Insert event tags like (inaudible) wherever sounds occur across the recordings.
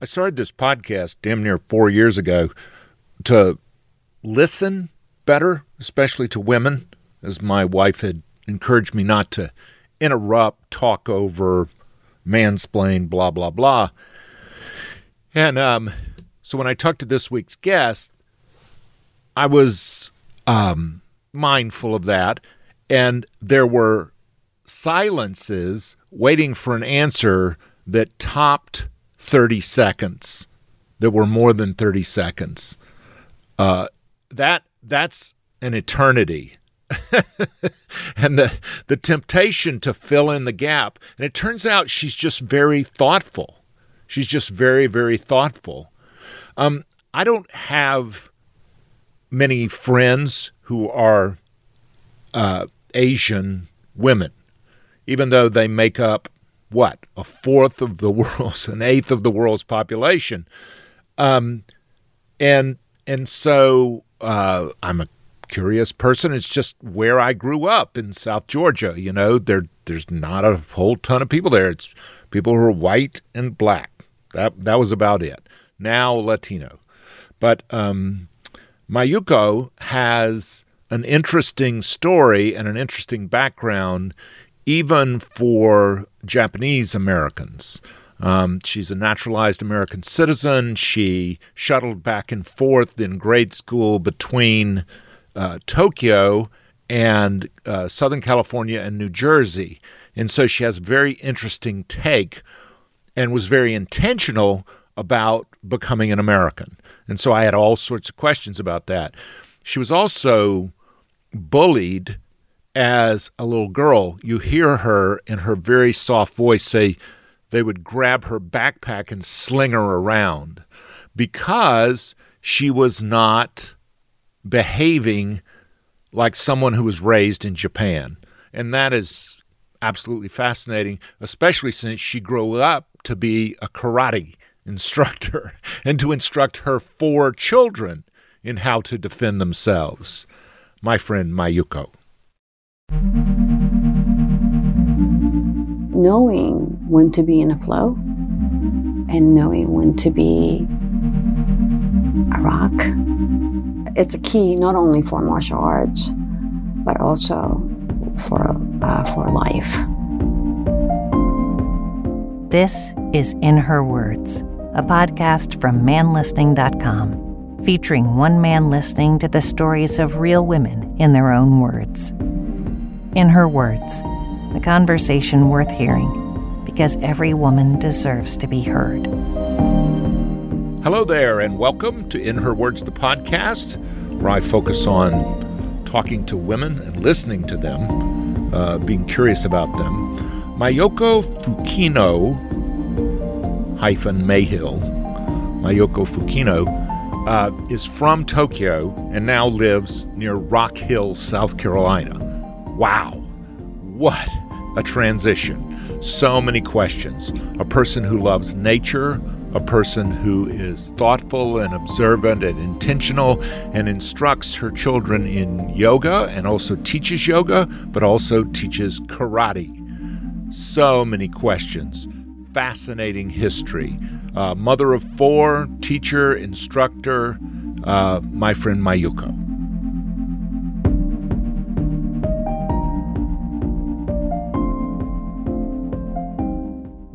I started this podcast damn near four years ago to listen better, especially to women, as my wife had encouraged me not to interrupt, talk over, mansplain, blah, blah, blah. And um, so when I talked to this week's guest, I was um, mindful of that. And there were silences waiting for an answer that topped 30 seconds, that were more than 30 seconds. Uh, that that's an eternity. (laughs) and the the temptation to fill in the gap. And it turns out she's just very thoughtful. She's just very, very thoughtful. Um, I don't have many friends who are uh, Asian women, even though they make up what a fourth of the (laughs) world's, an eighth of the world's population, um, and and so uh, I'm a curious person. It's just where I grew up in South Georgia. You know, there there's not a whole ton of people there. It's people who are white and black. That that was about it. Now Latino, but um, Mayuko has an interesting story and an interesting background, even for Japanese Americans. Um, she's a naturalized American citizen. She shuttled back and forth in grade school between uh, Tokyo and uh, Southern California and New Jersey. And so she has a very interesting take and was very intentional about becoming an American. And so I had all sorts of questions about that. She was also bullied as a little girl. You hear her in her very soft voice say they would grab her backpack and sling her around because she was not behaving like someone who was raised in Japan. And that is absolutely fascinating, especially since she grew up to be a karate instructor (laughs) and to instruct her four children in how to defend themselves. My friend Mayuko. Knowing when to be in a flow and knowing when to be a rock. It's a key not only for martial arts, but also for, uh, for life. This is In Her Words a podcast from manlistening.com, featuring one man listening to the stories of real women in their own words. In her words, a conversation worth hearing because every woman deserves to be heard. Hello there, and welcome to In Her Words, the podcast, where I focus on talking to women and listening to them, uh, being curious about them. Mayuko Fukino hyphen Mayhill, Mayuko Fukino, uh, is from Tokyo and now lives near Rock Hill, South Carolina. Wow, what a transition. So many questions. A person who loves nature, a person who is thoughtful and observant and intentional and instructs her children in yoga and also teaches yoga, but also teaches karate. So many questions fascinating history. Uh, mother of four, teacher, instructor, uh, my friend Mayuko.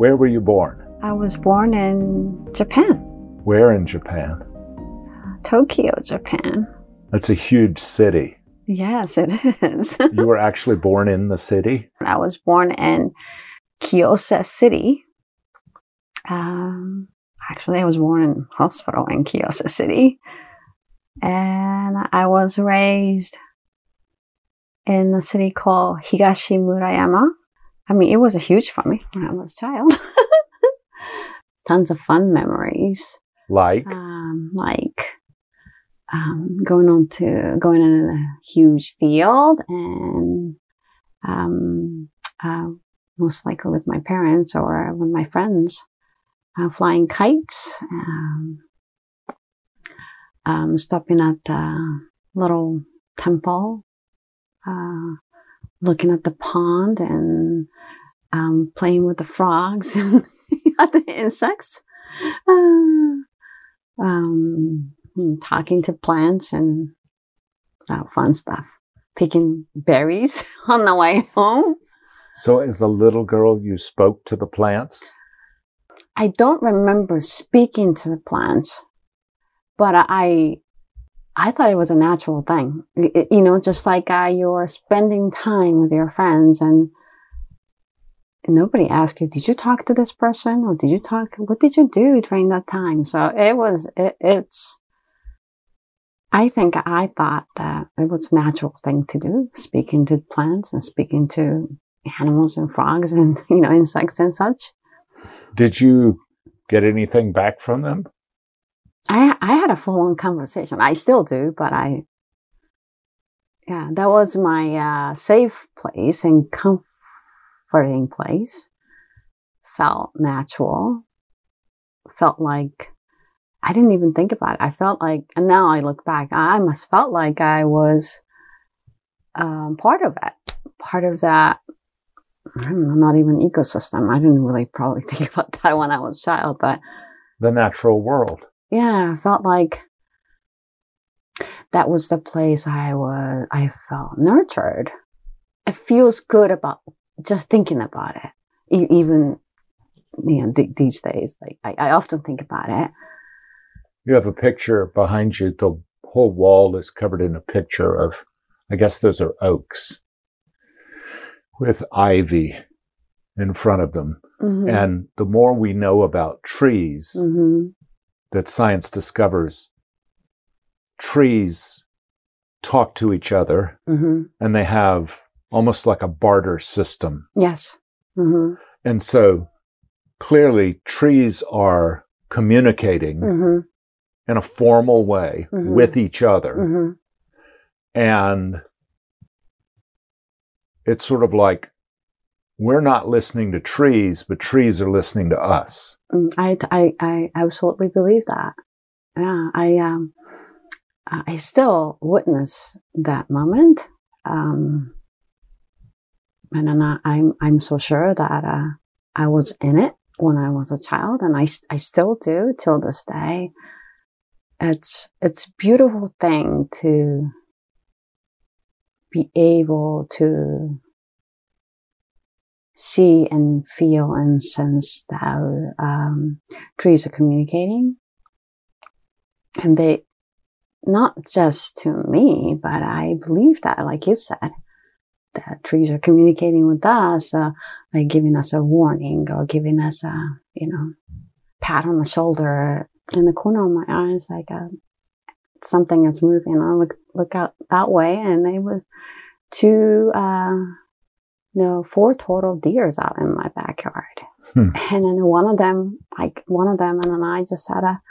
Where were you born? I was born in Japan. Where in Japan? Tokyo, Japan. That's a huge city. Yes, it is. (laughs) you were actually born in the city? I was born in Kiyose City, um, actually, I was born in hospital in Kiyose City, and I was raised in a city called Higashi Murayama. I mean, it was a huge for me when I was a child. (laughs) Tons of fun memories. Like? Um, like um, going on to going in a huge field and um, uh, most likely with my parents or with my friends uh, flying kites, um, um, stopping at the little temple, uh, looking at the pond and um, playing with the frogs (laughs) and the insects. uh, um, talking to plants and uh, fun stuff. Picking berries (laughs) on the way home. So, as a little girl, you spoke to the plants? I don't remember speaking to the plants, but I I thought it was a natural thing. You know, just like uh, you're spending time with your friends and nobody asked you, did you talk to this person or did you talk, what did you do during that time? So it was, it, it's, I think I thought that it was a natural thing to do, speaking to plants and speaking to animals and frogs (laughs) and, you know, insects and such. Did you get anything back from them? I I had a full on conversation. I still do, but I yeah, that was my uh, safe place and comforting place. Felt natural. Felt like I didn't even think about it. I felt like, and now I look back, I must felt like I was um, part of it, part of that. I don't know, not even ecosystem. I didn't really probably (laughs) think about that when I was a child, but the natural world yeah, I felt like that was the place I was, I felt nurtured. It feels good about just thinking about it. even, you know, th- these days, like I, I often think about it. You have a picture behind you. The whole wall is covered in a picture of, I guess those are oaks with ivy in front of them. Mm-hmm. And the more we know about trees, mm-hmm that science discovers trees talk to each other mm-hmm. and they have almost like a barter system. Yes. Mm-hmm. And so clearly trees are communicating mm-hmm. in a formal way mm-hmm. with each other. Mm-hmm. And it's sort of like we're not listening to trees, but trees are listening to us. Mm, I, I, I absolutely believe that. Yeah, I, um, I still witness that moment. Um, and I, I'm, I'm so sure that, uh, I was in it when I was a child and I, I still do till this day. It's, it's a beautiful thing to be able to see and feel and sense how um, trees are communicating. And they, not just to me, but I believe that, like you said, that trees are communicating with us, uh, like giving us a warning or giving us a, you know, pat on the shoulder in the corner of my eyes, like a, uh, something is moving. I look, look out that way and they were two, uh, no, four total deers out in my backyard. Hmm. And then one of them, like one of them and then I just had a,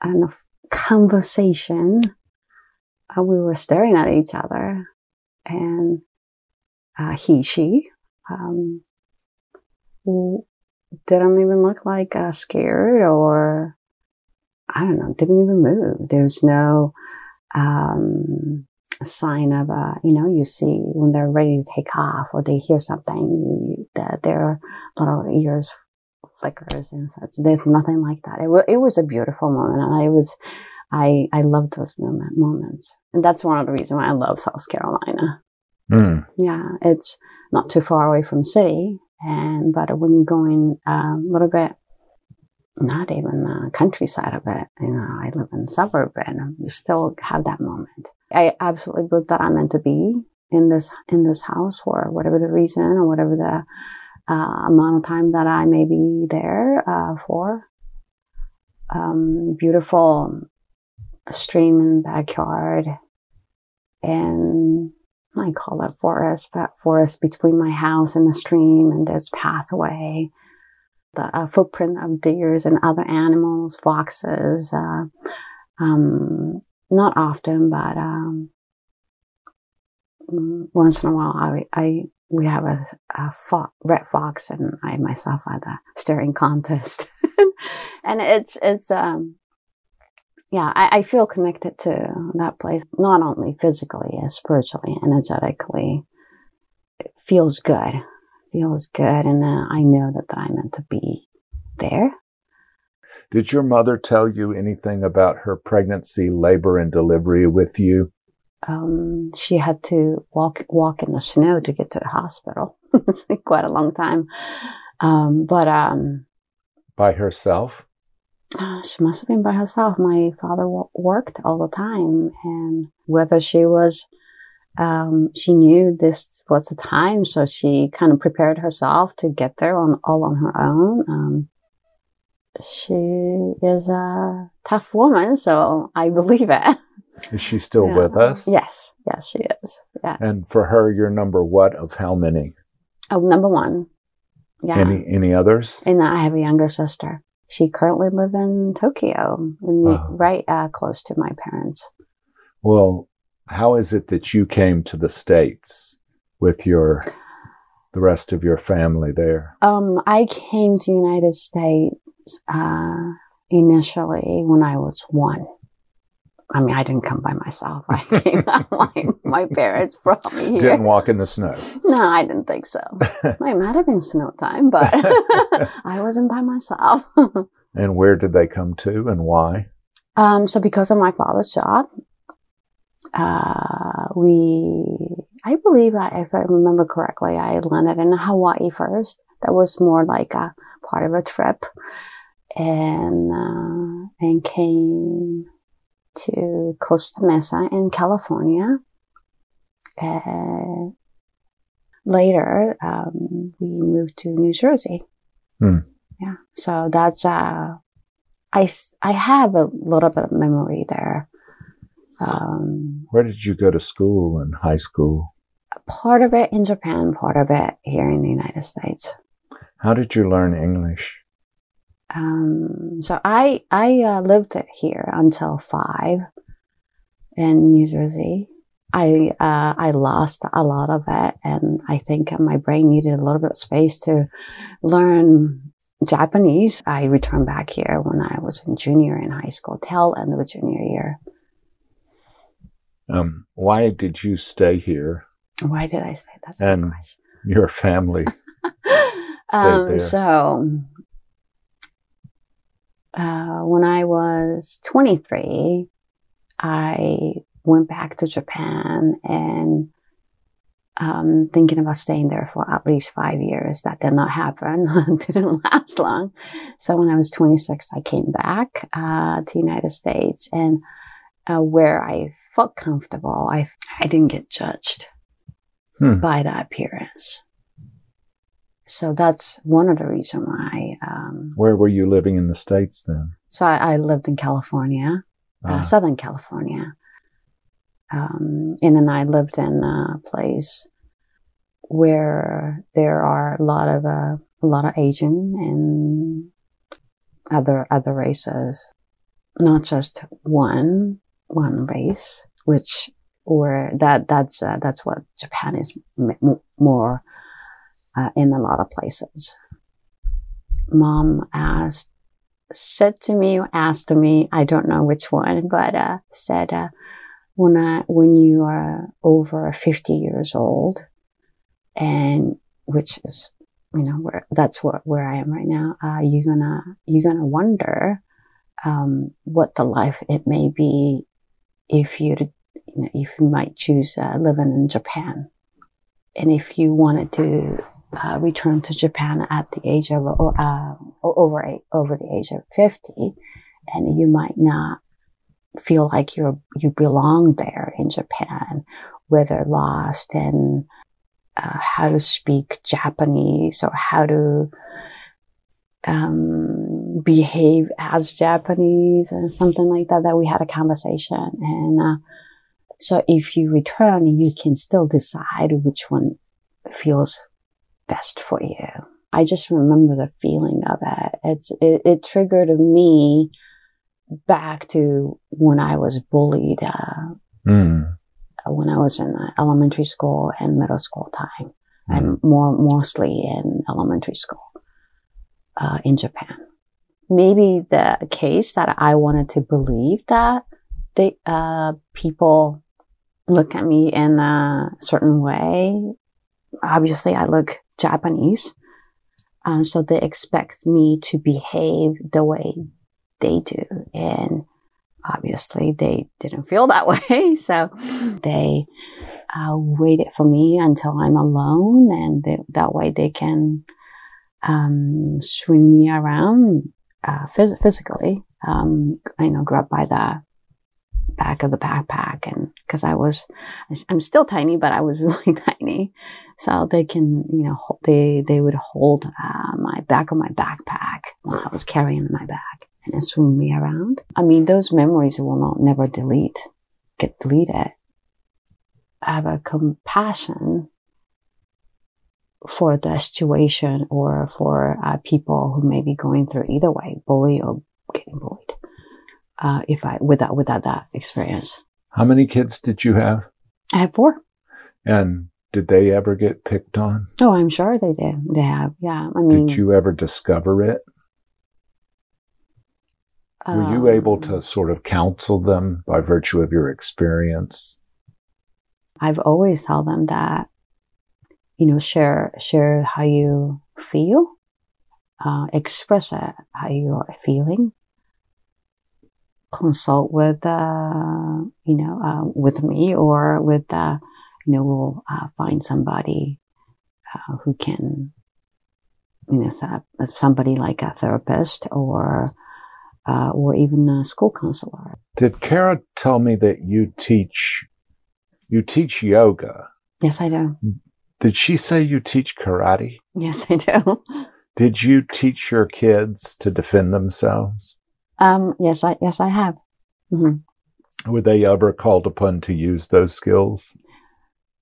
I don't know, conversation. Uh, we were staring at each other and uh, he, she, um, didn't even look like uh, scared or I don't know, didn't even move. There's no, um, a sign of, uh, you know, you see when they're ready to take off or they hear something, that their little ears flickers and such. There's nothing like that. It, w- it was a beautiful moment. And I was, I, I loved those moment, moments. And that's one of the reasons why I love South Carolina. Mm. Yeah. It's not too far away from city. And, but when you're going um, a little bit not even the countryside of it. You know, I live in suburb and we still have that moment. I absolutely believe that I'm meant to be in this, in this house for whatever the reason or whatever the uh, amount of time that I may be there uh, for. Um, beautiful stream in the backyard and I call it forest, but forest between my house and the stream and this pathway the uh, footprint of deers and other animals, foxes. Uh, um, not often, but um, mm, once in a while, I, I we have a, a fo- red fox, and I myself had a staring contest, (laughs) and it's it's um yeah, I, I, feel connected to that place, not only physically, spiritually, energetically. It feels good feels good and uh, I know that, that I'm meant to be there. Did your mother tell you anything about her pregnancy, labor, and delivery with you? Um, she had to walk walk in the snow to get to the hospital. (laughs) it's quite a long time. Um, but um, By herself? uh, she must have been by herself. My father w- worked all the time, and whether she was, um, she knew this was the time, so she kind of prepared herself to get there on all on her own. She is a tough woman, so I believe it. Is she still Yeah. with us? Yes, yes, she is. Yeah. And for her, you're number what of how many? Oh, number one. Yeah. Any any others? And I have a younger sister. She currently lives in Tokyo, in the, Oh. right uh, close to my parents. Well, how is it that you came to the States with your the rest of your family there? Um, I came to United States uh, initially when I was one. I mean, I didn't come by myself. I (laughs) came. my my parents brought me here. Didn't walk in the snow. No, I didn't think so. (laughs) it might have been snow time, but (laughs) I wasn't by myself. And where did they come to and why? Um, so because of my father's job, uh, we, I believe, I, if I remember correctly, I landed in Hawaii first. That was more like a part of a trip, and uh, and came to Costa Mesa in California. And later, um, we moved to New Jersey. Hmm. Yeah, so that's uh, I, I have a little bit of memory there. Um, Where did you go to school and high school? part of it in Japan, part of it here in the United States. How did you learn English? Um, so I I uh, lived here until five in New Jersey. I uh, I lost a lot of it, and I think my brain needed a little bit of space to learn Japanese. I returned back here when I was in junior in high school, till end of the junior year. Um, why did you stay here? Why did I stay? that's And? Your family (laughs) um. So, uh, when I was 23, I went back to Japan and um, thinking about staying there for at least five years. That did not happen. (laughs) didn't last long. So when I was 26, I came back uh, to the United States and uh, where I felt comfortable. I I didn't get judged Hmm. by the appearance. So that's one of the reasons why. Um, Where were you living in the States then? so I, I lived in California, uh, Ah, Southern California, um, and then I lived in a place where there are a lot of uh, a lot of Asian and other other races, not just one one race, which or that that's uh, that's what Japan is more uh, in a lot of places. Mom asked, said to me, asked to me, I don't know which one, but uh, said, uh, when I, when you are over 50 years old, and which is, you know, where that's what where I am right now, uh, you're gonna you're gonna wonder um, what the life it may be if you you know if you might choose uh, living in Japan, and if you wanted to uh, return to Japan at the age of uh, over eight, over the age of fifty, and you might not feel like you you belong there in Japan, whether lost in uh, how to speak Japanese or how to um, behave as Japanese and something like that. That we had a conversation, and uh, so if you return, you can still decide which one feels best for you. I just remember the feeling of it. It's it, it triggered me back to when I was bullied uh, Hmm. when I was in uh, elementary school and middle school time, Hmm. and more mostly in elementary school uh, in Japan. Maybe the case that I wanted to believe that they uh, people look at me in a certain way. Obviously, I look Japanese, um, so they expect me to behave the way they do. And obviously they didn't feel that (laughs) way. So they uh, waited for me until I'm alone and they, that way they can um, swing me around uh, phys- physically. Um, I know, grab by the back of the backpack and because I was, I'm still tiny, but I was (laughs) really tiny. So they can, you know, they, they would hold uh, my back of my backpack while I was carrying my bag and then swing me around. I mean, those memories will not never delete, get deleted. I have a compassion for the situation or for uh, people who may be going through either way, bully or getting bullied. Uh, if I without without that experience. How many kids did you have? I have four. And did they ever get picked on? Oh, I'm sure they did. They have. Yeah. I mean, did you ever discover it? Were you able um, to sort of counsel them by virtue of your experience? I've always told them that, you know, share share how you feel, uh, express it, how you are feeling. Consult with, uh, you know, uh, with me or with, uh, you know, we'll uh, find somebody uh, who can, you know, somebody like a therapist or, uh, or even a school counselor. Did Kara tell me that you teach you teach yoga? Yes, I do. Did she say you teach karate? Yes, I do. Did you teach your kids to defend themselves? Um, yes, I yes I have. hmm Were they ever called upon to use those skills?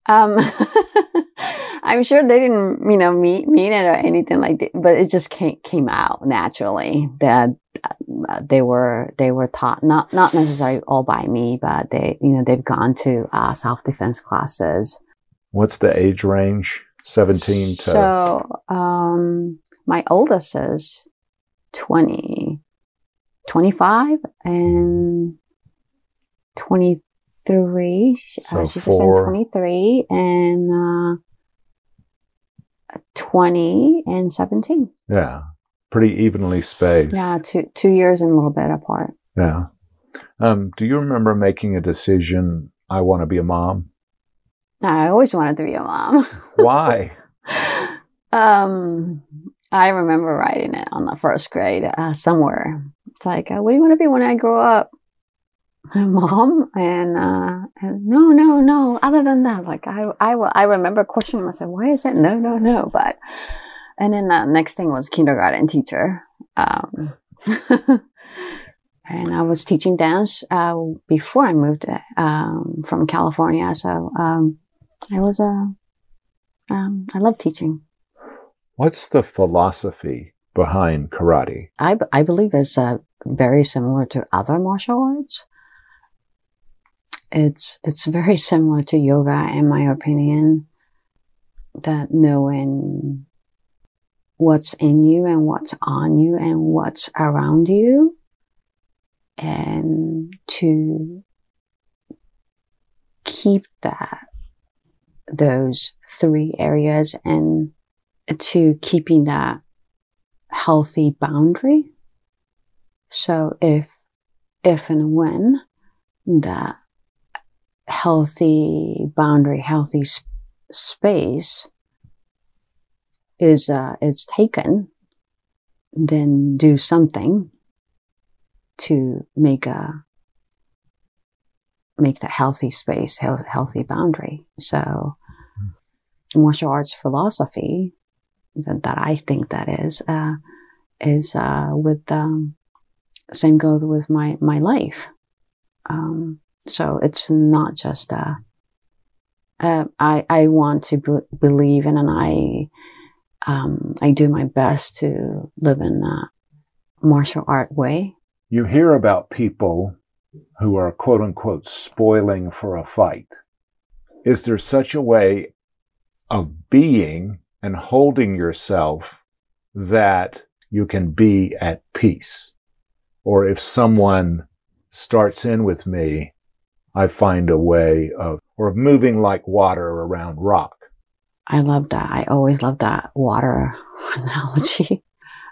Um, (laughs) I'm sure they didn't, you know, mean, mean it or anything like that, but it just came came out naturally that uh, they were they were taught not not necessarily all by me, but they you know they've gone to uh, self defense classes. What's the age range? 17 to So um, my oldest is 20, 25 and 23. She- So uh, she's four. 23 and uh, 20 and 17. yeah, pretty evenly spaced. Yeah, two, two years and a little bit apart. Yeah. Um, do you remember making a decision? I want to be a mom. I always wanted to be a mom. (laughs) Why? um, I remember writing it on the first grade uh, somewhere. It's like, uh, what do you want to be when I grow up? My mom and, uh, and no, no, no. Other than that, like I, I, will- I remember questioning myself, why is it no, no, no? But, and then the next thing was kindergarten teacher. Um, (laughs) and I was teaching dance uh, before I moved um, from California. So um, I was a, um, I love teaching. What's the philosophy behind karate? I, b- I believe it's uh, very similar to other martial arts. It's it's very similar to yoga, in my opinion. That knowing what's in you and what's on you and what's around you, and to keep that those three areas and to keeping that healthy boundary. So if, if and when that healthy boundary, healthy sp- space is, uh, is taken, then do something to make a, make that healthy space, health, healthy boundary. So martial arts philosophy that, that I think that is, uh, is uh, with um, same goes with my my life. Um, so it's not just uh, uh, I I want to be- believe in, and I um, I do my best to live in a martial art way. You hear about people who are quote unquote spoiling for a fight. Is there such a way of being and holding yourself that you can be at peace? Or if someone starts in with me, I find a way of, or of moving like water around rock. I love that. I always love that water (laughs) analogy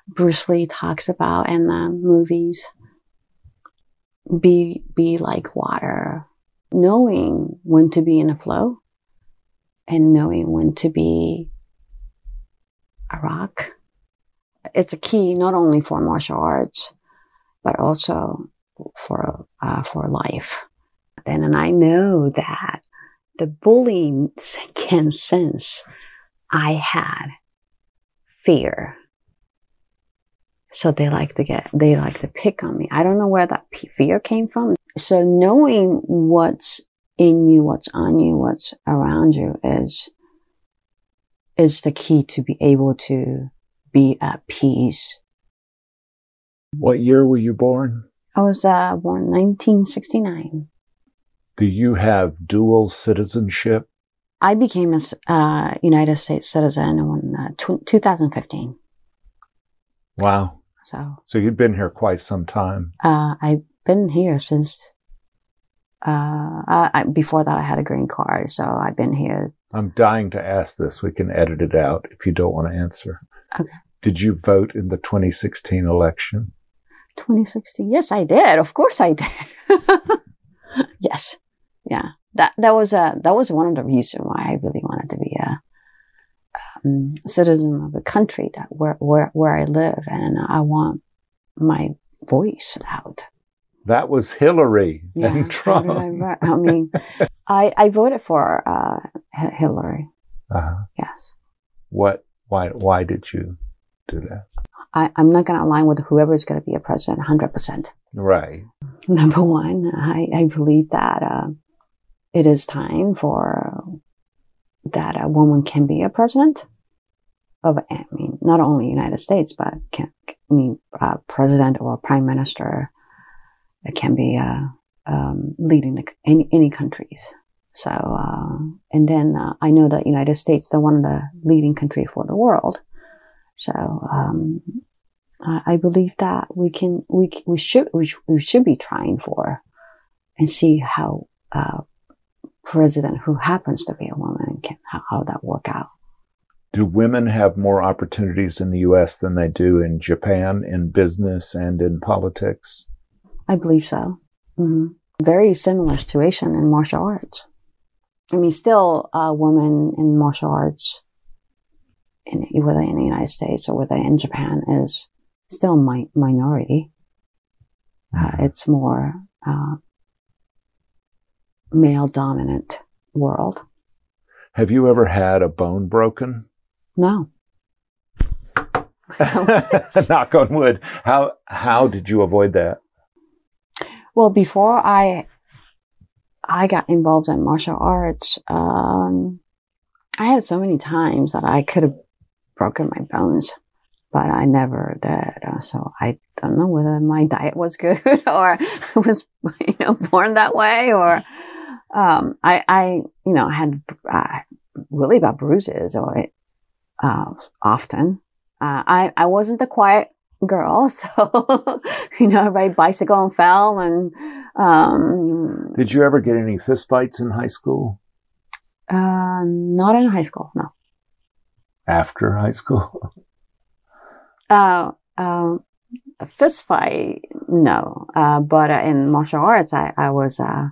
Bruce Lee talks about in the movies. be be like water, knowing when to be in a flow and knowing when to be a rock. It's a key not only for martial arts, but also for uh, for life. And, and I know that the bullying can sense I had fear. So they like to get, they like to pick on me. I don't know where that fear came from. So knowing what's in you, what's on you, what's around you is, is the key to be able to be at peace. What year were you born? I was uh, born 1969. Do you have dual citizenship? I became a uh, United States citizen in uh, t- 2015. Wow. So, so you've been here quite some time. Uh, I've been here since uh, I, before that. I had a green card, so I've been here. I'm dying to ask this. We can edit it out if you don't want to answer. Okay. Did you vote in the 2016 election? 2016. Yes, I did. Of course, I did. (laughs) yes yeah, that that was a that was one of the reasons why I really wanted to be a um, citizen of a country that where where where I live, and I want my voice out. That was Hillary yeah, and Trump. I, I, mean, I I voted for uh, Hillary. Uh-huh. Yes. What? Why? Why did you do that? I, am not going to align with whoever is going to be a president 100%. Right. (laughs) Number one, I, I believe that uh, it is time for that a woman can be a president of, I mean, not only United States, but can, I mean, president or prime minister. It can be uh, um, leading any, any countries. So, uh, and then uh, I know that United States, they're one of the leading country for the world. So, um, I believe that we can, we, we should, we, we should be trying for and see how, uh, president who happens to be a woman can how, how that work out do women have more opportunities in the US than they do in Japan in business and in politics? I believe so. Mm-hmm. Very similar situation in martial arts. I mean, still a woman in martial arts, in, whether in the United States or whether in Japan, is still mi- minority. Uh, mm-hmm. it's more uh, male dominant world. Have you ever had a bone broken? No. (laughs) Knock on wood. How how did you avoid that? Well, before I I got involved in martial arts, um, I had so many times that I could have broken my bones, but I never did. Uh, so I don't know whether my diet was good (laughs) or I was, (laughs) you know, born that way or um, I, I, you know, had uh, really bad bruises or uh, often. Uh, I, I wasn't the quiet girl, (laughs) so you know, I ride bicycle and fell. And um, did you ever get any fistfights in high school? Uh, not in high school, no. After high school? (laughs) uh, um, a fist fight, no. Uh, but uh, in martial arts, I, I was, uh,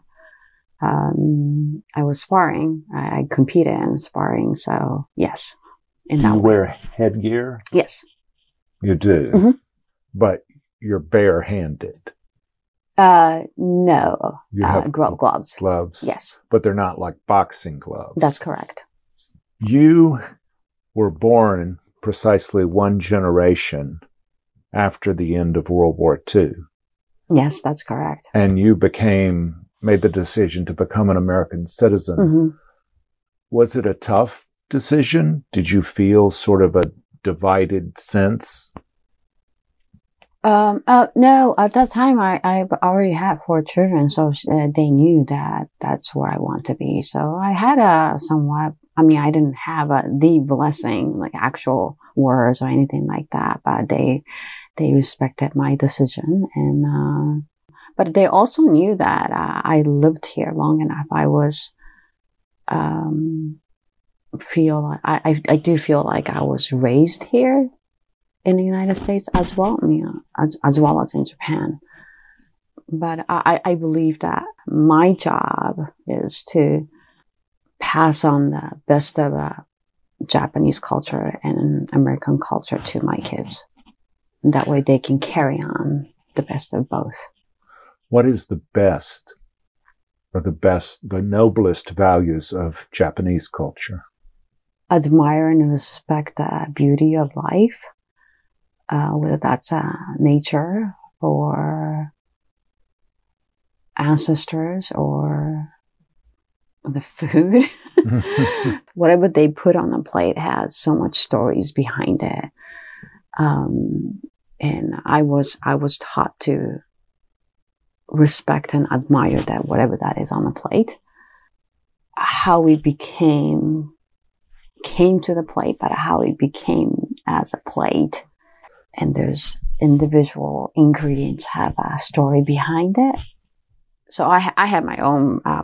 um, I was sparring. I, I, competed in sparring. So yes. In do you way. wear headgear? Yes. You do, mm-hmm. but you're barehanded. Uh, no. You uh, have uh, glo- gloves. Gloves. Yes. But they're not like boxing gloves. That's correct. You were born precisely one generation after the end of World War II. Yes, that's correct. And you became made the decision to become an American citizen. Mm-hmm. Was it a tough decision? Did you feel sort of a divided sense? Um, uh, no, at that time I, I already had four children, so uh, they knew that that's where I want to be. So I had a somewhat, I mean, I didn't have a, the blessing, like actual words or anything like that, but they, they respected my decision and, uh, but they also knew that uh, I lived here long enough. I was, um, feel I, I, I do feel like I was raised here in the United States as well, you know, as, as well as in Japan. but I, I believe that my job is to pass on the best of uh, Japanese culture and American culture to my kids. That way they can carry on the best of both. What is the best or the best, the noblest values of Japanese culture? Admire and respect the beauty of life, uh, whether that's uh, nature or ancestors or the food. (laughs) (laughs) Whatever they put on the plate has so much stories behind it. Um, and I was I was taught to respect and admire that whatever that is on the plate. How we became came to the plate, but how it became as a plate. And there's individual ingredients have a story behind it. So I I have my own uh,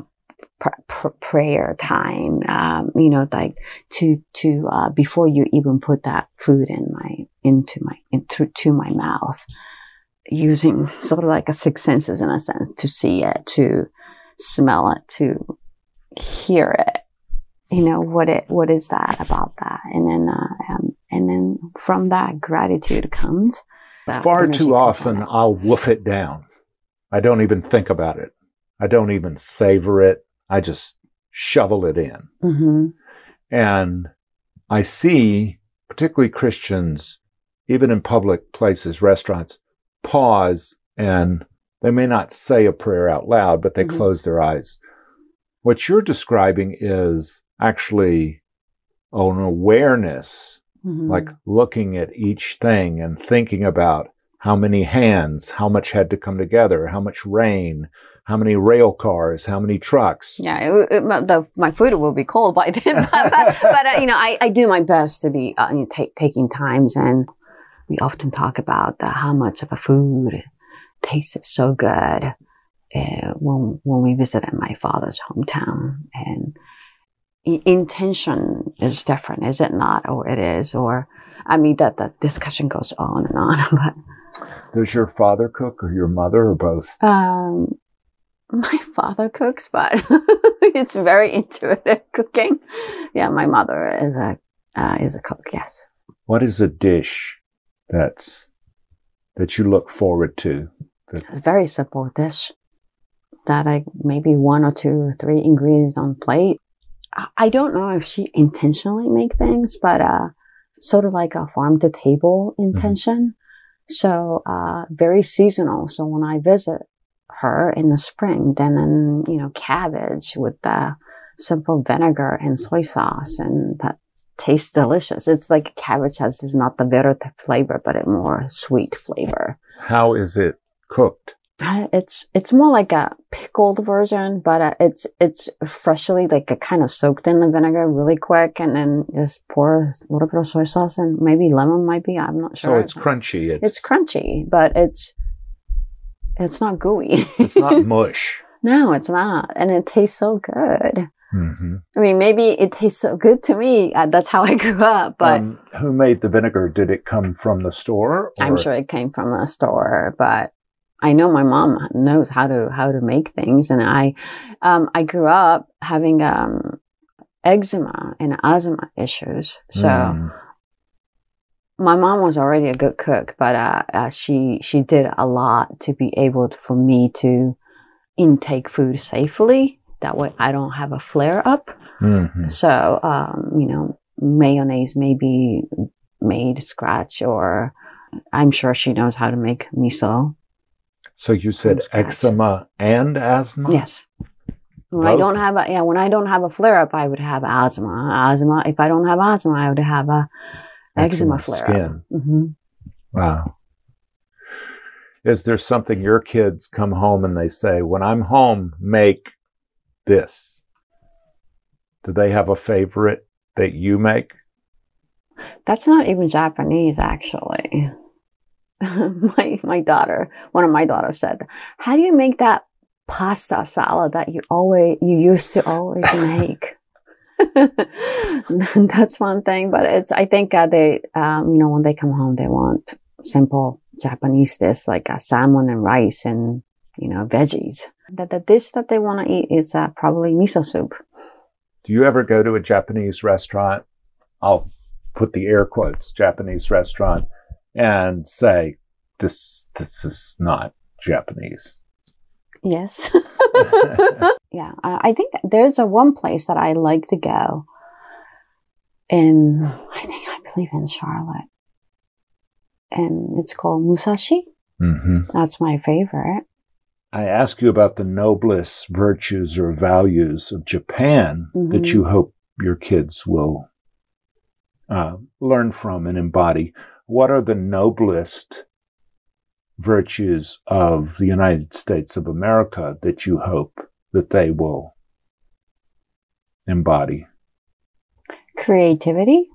pr- pr- prayer time. Um, you know, like to to uh, before you even put that food in my into my into to my mouth using sort of like a six senses in a sense to see it, to smell it, to hear it. You know what it what is that about that, and then uh, um, and then from that gratitude comes. Far too often, I'll woof it down. I don't even think about it. I don't even savor it. I just shovel it in. Mm-hmm. And I see, particularly Christians, even in public places, restaurants, pause and they may not say a prayer out loud, but they mm-hmm. close their eyes. What you're describing is actually an awareness, mm-hmm. like looking at each thing and thinking about how many hands, how much had to come together, how much rain, how many rail cars, how many trucks. Yeah, it, it, the, my food will be cold by then. (laughs) but, but, but uh, you know, I, I do my best to be uh, take, taking times and we often talk about the, how much of a food tastes so good uh, when when we visited my father's hometown. And intention is different is it not? Or it is or i mean that the discussion goes on and on (laughs) but does your father cook or your mother or both? Um my father cooks but (laughs) it's very intuitive cooking. Yeah my mother is a uh, is a cook yes. What is a dish that's that you look forward to? It's very simple dish that I maybe one or two or three ingredients on plate. I don't know if she intentionally make things, but uh, sort of like a farm to table mm-hmm. intention. Mm-hmm. So uh, very seasonal. So when I visit her in the spring, then um, you know cabbage with the simple vinegar and soy sauce, and that tastes delicious. It's like cabbage has is not the bitter flavor, but a more sweet flavor. How is it cooked? Uh, it's it's more like a pickled version, but uh, it's it's freshly like kind of soaked in the vinegar really quick, and then just pour a little bit of soy sauce and maybe lemon might be. I'm not sure. So it's crunchy. It's, it's crunchy, but it's it's not gooey. it's not (laughs) mush. No, it's not, and it tastes so good. Mm-hmm. I mean, maybe it tastes so good to me. Uh, that's how I (laughs) grew up. But um, who made the vinegar? Did it come from the store? Or? I'm sure it came from a store, but I know my mom knows how to how to make things, and I um, I grew up having um, eczema and asthma issues, so. Mm. My mom was already a good cook, but uh, uh, she she did a lot to be able to, for me to intake food safely that way I don't have a flare up. Mm-hmm. So, um, you know, mayonnaise may be made scratch or I'm sure she knows how to make miso. So you said eczema and asthma? Yes. When Both? I don't have a, yeah, when I don't have a flare up, I would have asthma. Asthma. If I don't have asthma, I would have a eczema, eczema flare up. Mm-hmm. Wow. Is there something your kids come home and they say, when I'm home, make this? Do they have a favorite that you make? That's not even Japanese, actually. (laughs) my my daughter, one of my daughters said, "How do you make that pasta salad that you always you used to always (coughs) make?" (laughs) That's one thing, but it's I think uh, they um, you know when they come home they want simple Japanese dish like uh, salmon and rice and you know, veggies. That the dish that they want to eat is uh, probably miso soup. Do you ever go to a Japanese restaurant? I'll put the air quotes Japanese restaurant and say this this is not Japanese. Yes. (laughs) yeah, I think there's a one place that I like to go in I think I believe in Charlotte. And it's called Musashi. Mm-hmm. That's my favorite. I ask you about the noblest virtues or values of Japan mm-hmm. that you hope your kids will uh, learn from and embody. What are the noblest virtues of the United States of America that you hope that they will embody? Creativity.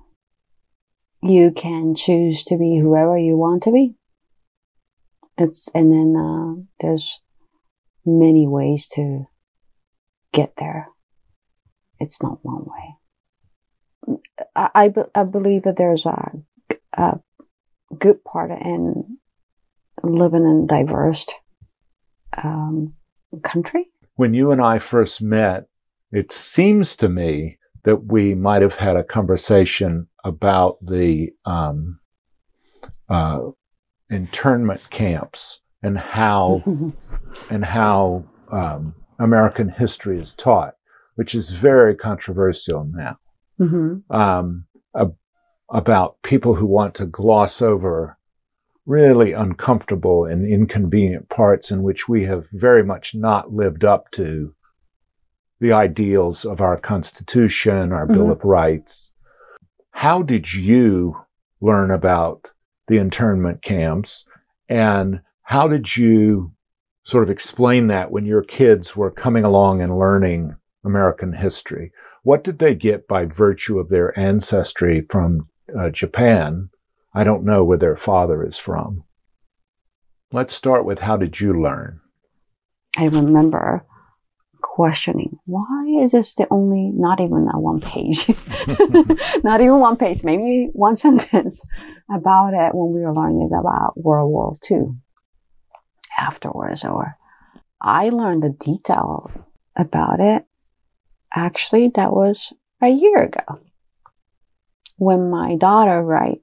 You can choose to be whoever you want to be. It's and then uh, there's many ways to get there. It's not one way. I, I, I believe that there's a, a good part in living in diverse um, country. When you and I first met, it seems to me that we might have had a conversation about the um, uh, internment camps and how (laughs) and how um, American history is taught, which is very controversial now. Mm-hmm. Um, about people who want to gloss over really uncomfortable and inconvenient parts in which we have very much not lived up to the ideals of our Constitution, our mm-hmm. Bill of Rights. How did you learn about the internment camps and how did you sort of explain that when your kids were coming along and learning American history? What did they get by virtue of their ancestry from uh, Japan? I don't know where their father is from. Let's start with how did you learn? I remember questioning why is this the only not even a one page (laughs) (laughs) not even one page maybe one (laughs) sentence about it when we were learning about world war ii afterwards or I learned the details about it. Actually, that was a year ago when my daughter write,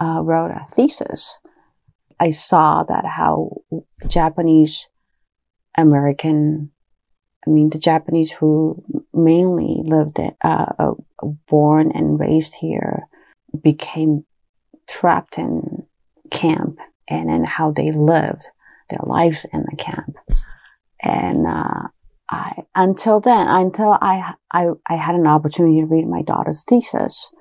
uh, wrote a thesis. I saw that how Japanese American, I mean, the Japanese who mainly lived, uh, uh, born and raised here, became trapped in camp and then how they lived their lives in the camp. And, uh, I, until then, until I, I, I had an opportunity to read my daughter's thesis,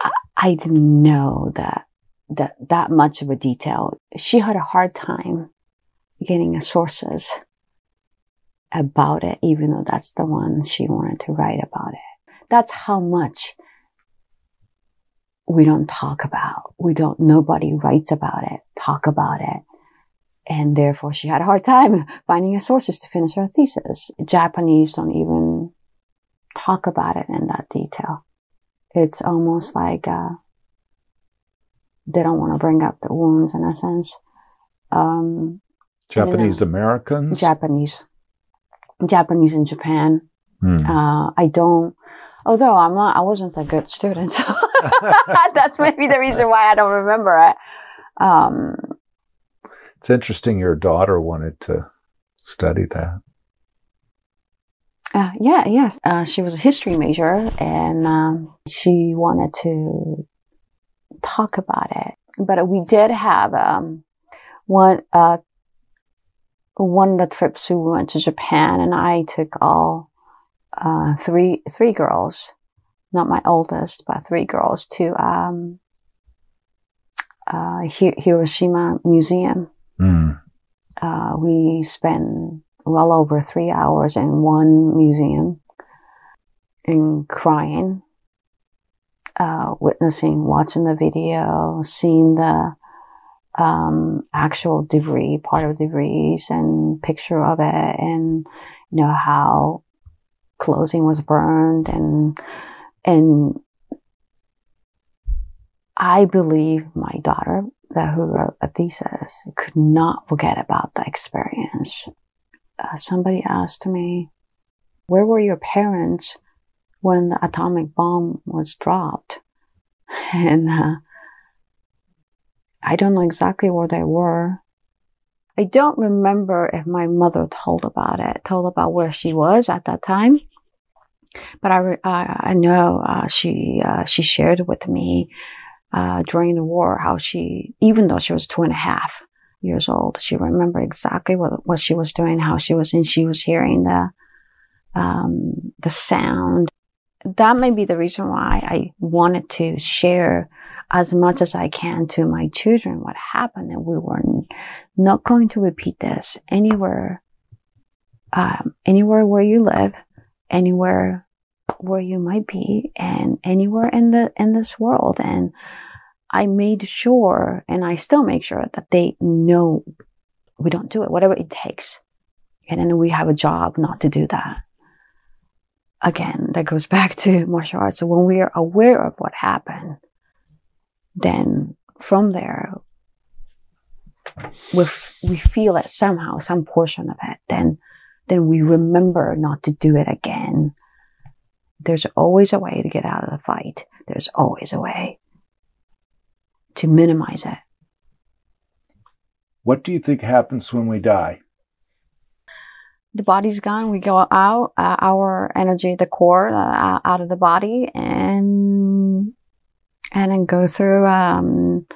I, I didn't know that, that, that much of a detail. She had a hard time getting sources about it, even though that's the one she wanted to write about it. That's how much we don't talk about. We don't, nobody writes about it, talk about it. And therefore she had a hard time finding sources to finish her thesis. Japanese don't even talk about it in that detail. It's almost like, uh, they don't want to bring up the wounds in a sense. Um, Japanese Americans? Japanese. Japanese in Japan. Hmm. Uh, I don't, although I'm not, I wasn't a good student, so (laughs) that's maybe the reason why I don't remember it. Um, it's interesting your daughter wanted to study that. Uh, yeah, yes. Uh, she was a history major and um, she wanted to talk about it. But we did have um, one uh, one of the trips we went to Japan, and I took all uh, three three girls, not my oldest, but three girls to um, uh, Hiroshima Museum. Mm. Uh, we spent well over three hours in one museum and crying, uh, witnessing, watching the video, seeing the um, actual debris, part of debris, and picture of it, and you know how clothing was burned and and I believe my daughter that who wrote a thesis could not forget about the experience. Uh, somebody asked me, "Where were your parents when the atomic bomb was dropped?" (laughs) And uh, I don't know exactly where they were. I don't remember if my mother told about it, told about where she was at that time. But I, I, I know uh, she uh, she shared with me uh, during the war how she, even though she was two and a half years old, she remembered exactly what what she was doing, how she was, and she was hearing the um, the sound. That may be the reason why I wanted to share as much as I can to my children what happened, and we were not going to repeat this anywhere, um, anywhere where you live, anywhere where you might be, and anywhere in the in this world. And I made sure, and I still make sure that they know we don't do it, whatever it takes. And then we have a job not to do that. Again, that goes (laughs) back to martial arts. So when we are aware of what happened, then from there, we we feel it somehow, some portion of it, then then we remember not to do it again. There's always a way to get out of the fight. There's always a way to minimize it. What do you think happens when we die? The body's gone. We go out, uh, our energy, the core, uh, out of the body, and and then go through um,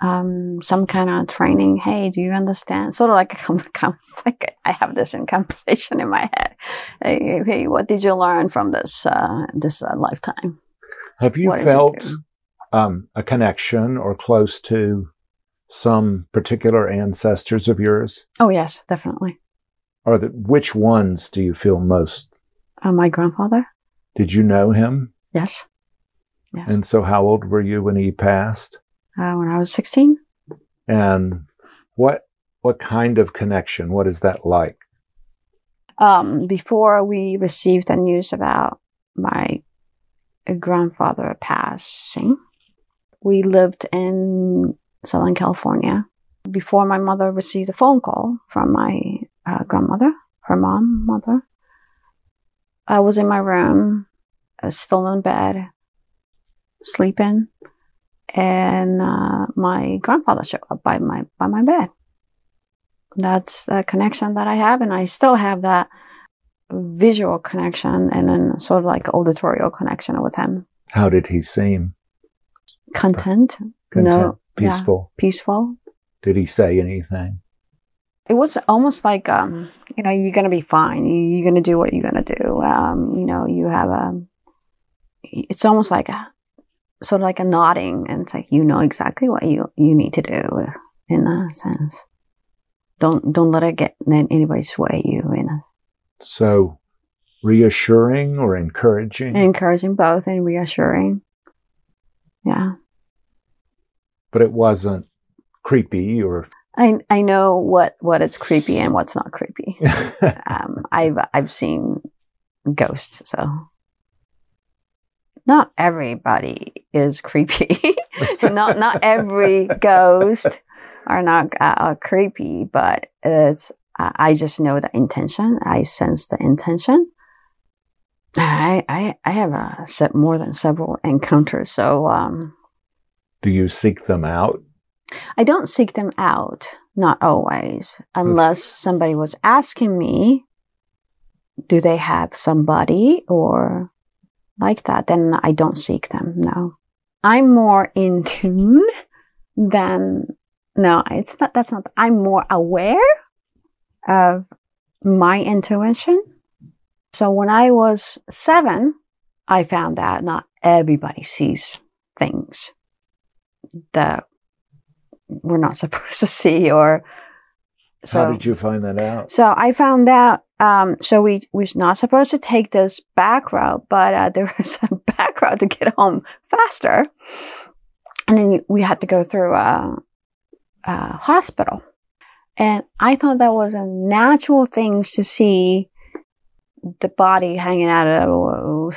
um, some kind of training. Hey, do you understand? Sort of like a (laughs) like I have this in conversation (laughs) in my head. Hey, hey what did you learn from this uh, this uh, lifetime? Have you what felt um, a connection or close to some particular ancestors of yours? Oh yes, definitely. Are the which ones do you feel most? Uh, my grandfather. Did you know him? Yes. And so, how old were you when he passed? Uh, when I was sixteen. And what what kind of connection? What is that like? Um, before we received the news about my grandfather passing, we lived in Southern California. Before my mother received a phone call from my uh, grandmother, her mom, mother, I was in my room, uh, still in bed, sleeping, and uh, my grandfather showed up by my by my bed. That's a connection that I have, and I still have that visual connection and then sort of like auditorial connection with him. How did he seem? Content. Content. No, peaceful. Yeah, peaceful. Did he say anything? It was almost like, um, you know, you're going to be fine. You're going to do what you're going to do. Um, you know, you have a, it's almost like a, sort of like a nodding. And it's like, you know exactly what you, you need to do in that sense. Don't, don't let it get, let anybody sway you in a, so reassuring or encouraging? Encouraging both and reassuring. Yeah. But it wasn't creepy or I I know what what it's creepy and what's not creepy. (laughs) um, I've I've seen ghosts, so not everybody is creepy. (laughs) not not every ghost are not uh, creepy, but it's I just know the intention. I sense the intention. I I, I have uh, set more than several encounters. So, um, do you seek them out? I don't seek them out, not always, unless somebody was asking me, do they have somebody or like that? Then I don't seek them. No, I'm more in tune than no. It's not. That's not. I'm more aware of my intuition. So when I was seven, I found out not everybody sees things that we're not (laughs) supposed to see or so, how did you find that out? So I found out. Um, so we we are not supposed to take this back route, but uh, (laughs) there was a back route to get home faster, and then we had to go through a, a hospital. And I thought that was a natural thing to see the body hanging out of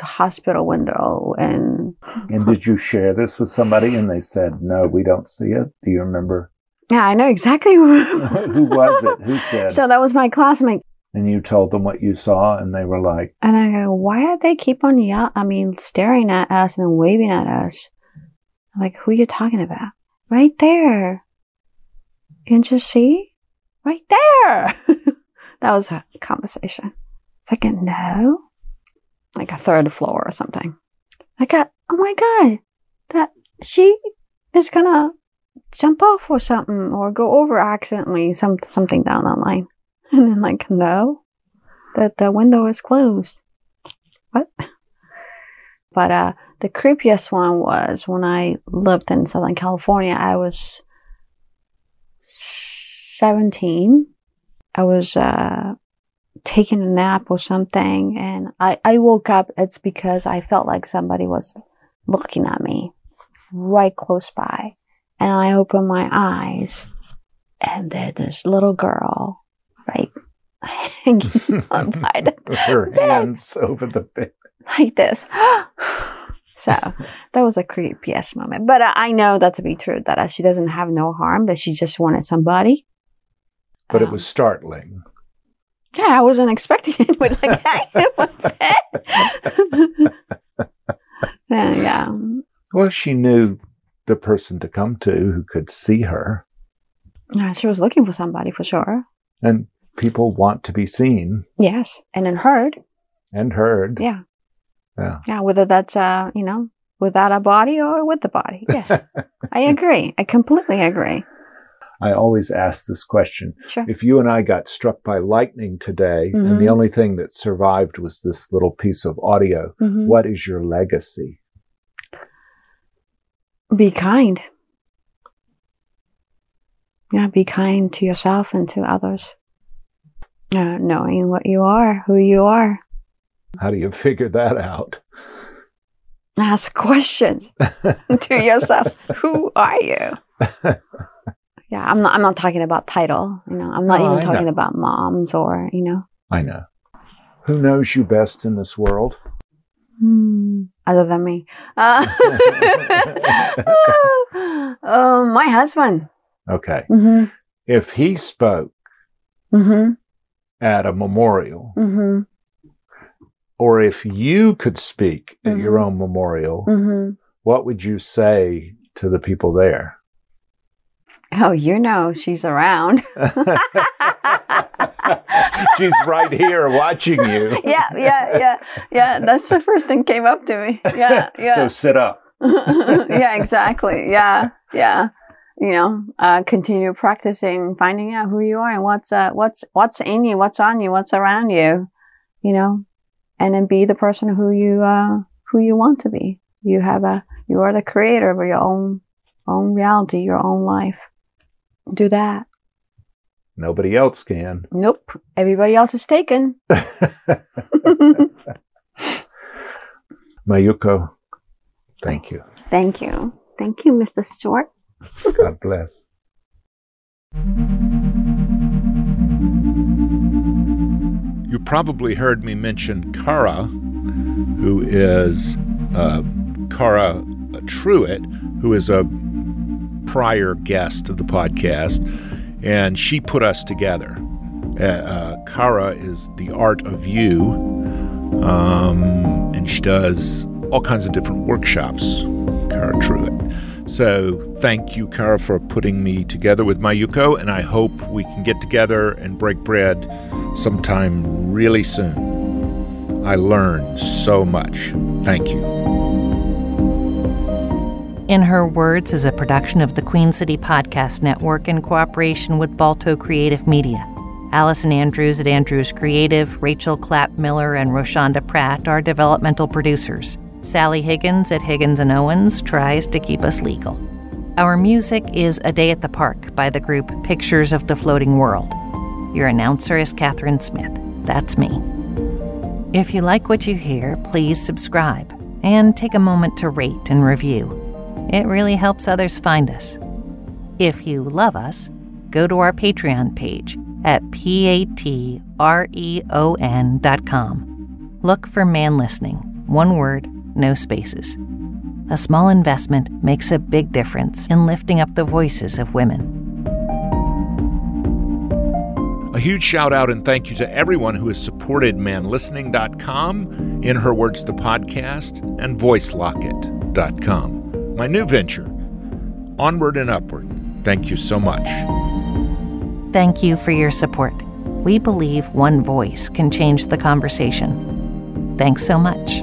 a hospital window and And did you share this with somebody and they said, no, we don't see it? Do you remember? yeah, I know exactly Who (laughs) (laughs) who was it? Who said? So that was my classmate. And you told them what you saw and they were like, And I go, why are they keep on yell? I mean, staring at us and waving at us? I'm like, who are you talking about? Right there. Can't you see? Right there. (laughs) that was a conversation. Second, no. Like a third floor or something. I got, oh my God, that she is gonna jump off or something or go over accidentally, some, something down the line. (laughs) And then like, no, that the window is closed. What? But uh, the creepiest one was when I lived in Southern California. I was 17. I was uh, taking a nap or something, and I, I woke up. It's because I felt like somebody was looking at me right close by. And I opened my eyes, and there's this little girl, right, hanging on by the with her hands over the bed. like this. (gasps) so that was a creepiest moment. But I, I know that to be true, that uh, she doesn't have no harm, that she just wanted somebody. But it Um, was startling. Yeah, I wasn't expecting it. With like, (laughs) hey, what's that? yeah, yeah. Well, she knew the person to come to who could see her. Yeah, She was looking for somebody for sure. And people want to be seen Yes. And then heard. and heard. Yeah. Yeah. Yeah. Whether that's, uh, you know, without a body or with the body. (laughs) Yes. I agree. I completely agree. I always ask this question. Sure. If you and I got struck by lightning today and the Mhm. only thing that survived was this little piece of audio, Mhm. what is your legacy? be kind. Yeah, be kind to yourself and to others. Uh, knowing what you are, who you are. How do you figure that out? Ask questions (laughs) to yourself. Who are you? (laughs) Yeah, I'm not. I'm not talking about title. You know, I'm not No, even I talking know. about moms or you know, I know. Who knows you best in this world? hmm, other than me. (laughs) Uh, oh, my husband. Okay. hmm If he spoke hmm at a memorial, hmm or if you could speak at your Mhm. own memorial, hmm what would you say to the people there? Oh, you know she's around. (laughs) (laughs) She's right here watching you. yeah, yeah, yeah, yeah. That's the first thing came up to me. Yeah, (laughs) yeah. So sit up. yeah. Exactly. Yeah, yeah. You know, uh, continue practicing, finding out who you are and what's uh, what's what's in you, what's on you, what's around you. You know, and then be the person who you uh, who you want to be. You have a you are the creator of your own own reality, your own life. Do that. Nobody else can. Nope. Everybody else is taken. (laughs) (laughs) Mayuko, thank you. Thank you. Thank you, Mr. Stewart. God bless. You probably heard me mention Kara, who is uh, Kara Truitt, who is a prior guest of the podcast, and she put us together. Uh, uh, Kara is the art of you, um, and she does all kinds of different workshops. Kara Truitt. So thank you, Kara, for putting me together with Mayuko, and I hope we can get together and break bread sometime really soon. I learned so much. Thank you. In Her Words is a production of the Queen City Podcast Network in cooperation with Balto Creative Media. Allison Andrews at Andrews Creative, Rachel Clapp Miller, and Roshonda Pratt are developmental producers. Sally Higgins at Higgins and Owens tries to keep us legal. Our music is A Day at the Park by the group Pictures of the Floating World. Your announcer is Catherine Smith. That's me. If you like what you hear, please subscribe and take a moment to rate and review. It really helps others find us. If you love us, go to our Patreon page at p-a-t-r-e-o-n dot com. Look for Man Listening one word, no spaces. A small investment makes a big difference in lifting up the voices of women. A huge shout out and thank you to everyone who has supported manlistening.com, In Her Words the podcast, and voicelocket.com. My new venture, Onward and Upward. Thank you so much. Thank you for your support. We believe one voice can change the conversation. Thanks so much.